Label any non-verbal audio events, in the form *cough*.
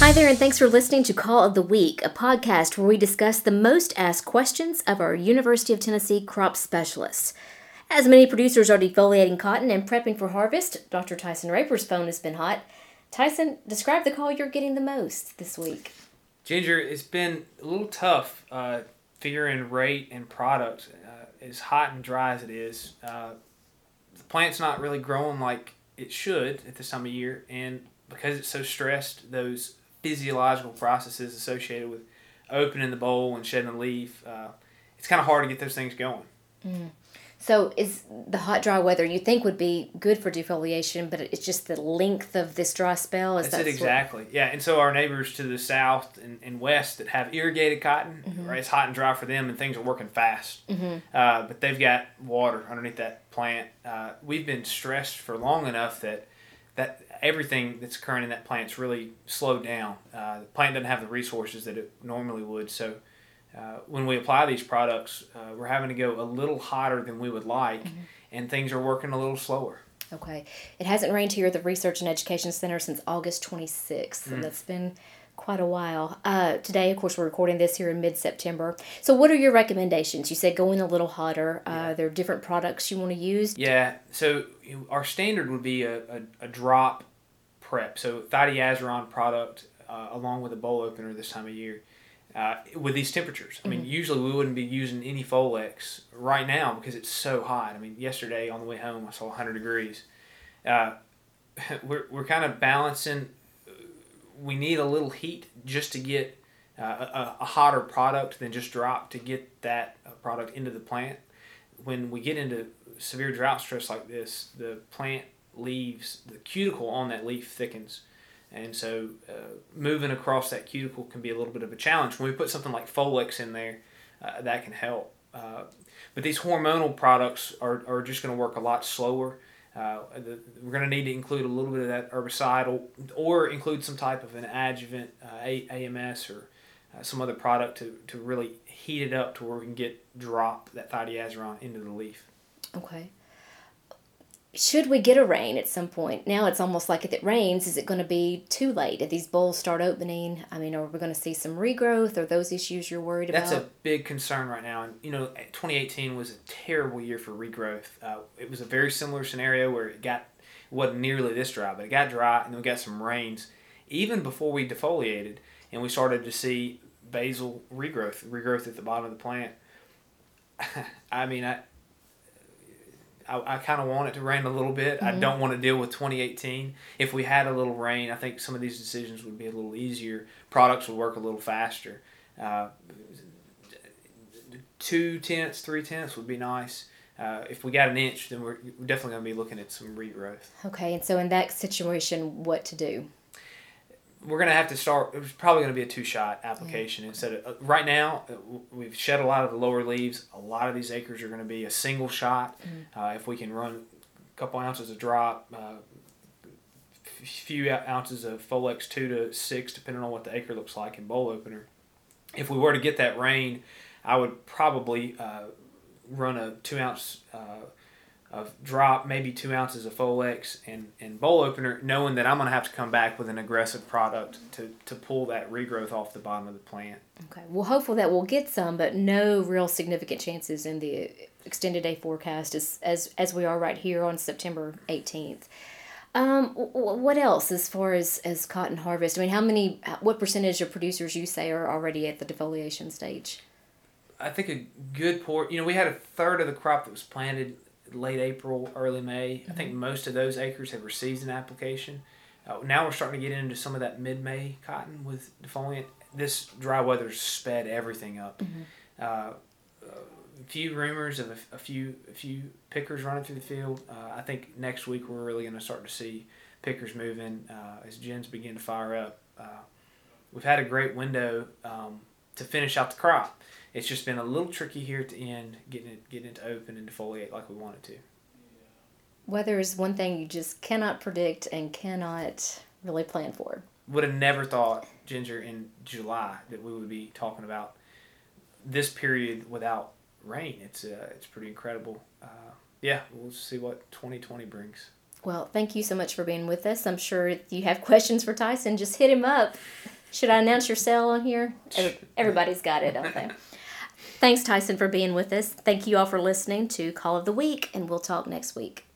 Hi there, and thanks for listening to Call of the Week, a podcast where we discuss the most asked questions of our University of Tennessee crop specialists. As many producers are defoliating cotton and prepping for harvest, Dr. Tyson Raper's phone has been hot. Tyson, describe the call you're getting the most this week. Ginger, it's been a little tough uh, figuring rate and product. Uh, as hot and dry as it is, uh, the plant's not really growing like it should at this time of year, and because it's so stressed, those physiological processes associated with opening the boll and shedding the leaf, uh, it's kind of hard to get those things going. Mm. So, is the hot, dry weather you think would be good for defoliation, but it's just the length of this dry spell? Is That's that it exactly. Yeah, and so our neighbors to the south and, and west that have irrigated cotton, mm-hmm. right? It's hot and dry for them, and things are working fast. Mm-hmm. Uh, but they've got water underneath that plant. Uh, we've been stressed for long enough that that everything that's occurring in that plant's really slowed down. Uh, the plant doesn't have the resources that it normally would. So uh, when we apply these products, uh, we're having to go a little hotter than we would like, mm-hmm. and things are working a little slower. Okay. It hasn't rained here at the Research and Education Center since August 26th, mm. and that's been quite a while. Uh, today, of course, we're recording this here in mid September. So, what are your recommendations? You said going a little hotter. Uh, yeah. There are different products you want to use. Yeah. So, our standard would be a, a, a drop prep. So, thidiazuron product uh, along with a boll opener this time of year uh, with these temperatures. I mean, mm-hmm. usually we wouldn't be using any Folex right now because it's so hot. I mean, yesterday on the way home, I saw 100 degrees. Uh, *laughs* we're, we're kind of balancing. We need a little heat just to get uh, a, a, hotter product than just drop to get that uh, product into the plant. When we get into severe drought stress like this, the plant leaves, the cuticle on that leaf thickens and so uh, moving across that cuticle can be a little bit of a challenge. When we put something like Folex in there, uh, that can help. Uh, but these hormonal products are, are just going to work a lot slower. Uh, the, we're going to need to include a little bit of that herbicidal or include some type of an adjuvant, uh, AMS, or uh, some other product to, to really heat it up to where we can get drop that thidiazuron into the leaf. Okay should we get a rain at some point? Now it's almost like if it rains, is it going to be too late? If these bolls start opening, I mean, are we going to see some regrowth? Or those issues you're worried That's about? That's a big concern right now. And you know, 2018 was a terrible year for regrowth. Uh, it was a very similar scenario where it got it wasn't nearly this dry, but it got dry, and then we got some rains even before we defoliated, and we started to see basal regrowth, regrowth at the bottom of the plant. *laughs* I mean, I I, I kind of want it to rain a little bit. Mm-hmm. I don't want to deal with 2018. If we had a little rain, I think some of these decisions would be a little easier. Products would work a little faster. Uh, two tenths, three tenths would be nice. Uh, if we got an inch, then we're definitely going to be looking at some regrowth. Okay, and so in that situation, what to do? We're going to have to start. It's probably going to be a two shot application yeah. instead of uh, right now. Uh, we've shed a lot of the lower leaves. A lot of these acres are going to be a single shot. Mm-hmm. Uh, if we can run a couple ounces of drop, uh, few ounces of Folex two to six, depending on what the acre looks like in boll opener. If we were to get that rain, I would probably uh, run a two ounce of drop, maybe two ounces of Folex and, and boll opener, knowing that I'm going to have to come back with an aggressive product to, to pull that regrowth off the bottom of the plant. Okay. Well, hopeful that we'll get some, but no real significant chances in the extended day forecast as, as, as we are right here on September 18th. Um, what else as far as, as cotton harvest? I mean, how many, what percentage of producers you say are already at the defoliation stage? I think a good port, you know, we had a third of the crop that was planted late April, early May. Mm-hmm. I think mm-hmm. most of those acres have received an application. Uh, now we're starting to get into some of that mid-May cotton with defoliant. This dry weather sped everything up. Mm-hmm. Uh, a few rumors of a, a, few a few pickers running through the field. Uh, I think next week we're really going to start to see pickers moving uh, as gins begin to fire up. Uh, we've had a great window um, to finish out the crop. It's just been a little tricky here at the end, getting it getting it to open and defoliate like we wanted to. Weather is one thing you just cannot predict and cannot really plan for. Would have never thought, Ginger, in July that we would be talking about this period without rain. It's uh, it's pretty incredible. Uh, yeah, we'll see what 2020 brings. Well, thank you so much for being with us. I'm sure if you have *laughs* questions for Tyson, just hit him up. Should I announce your cell on here? Everybody's got it, don't they? *laughs* Thanks, Tyson, for being with us. Thank you all for listening to Call of the Week, and we'll talk next week.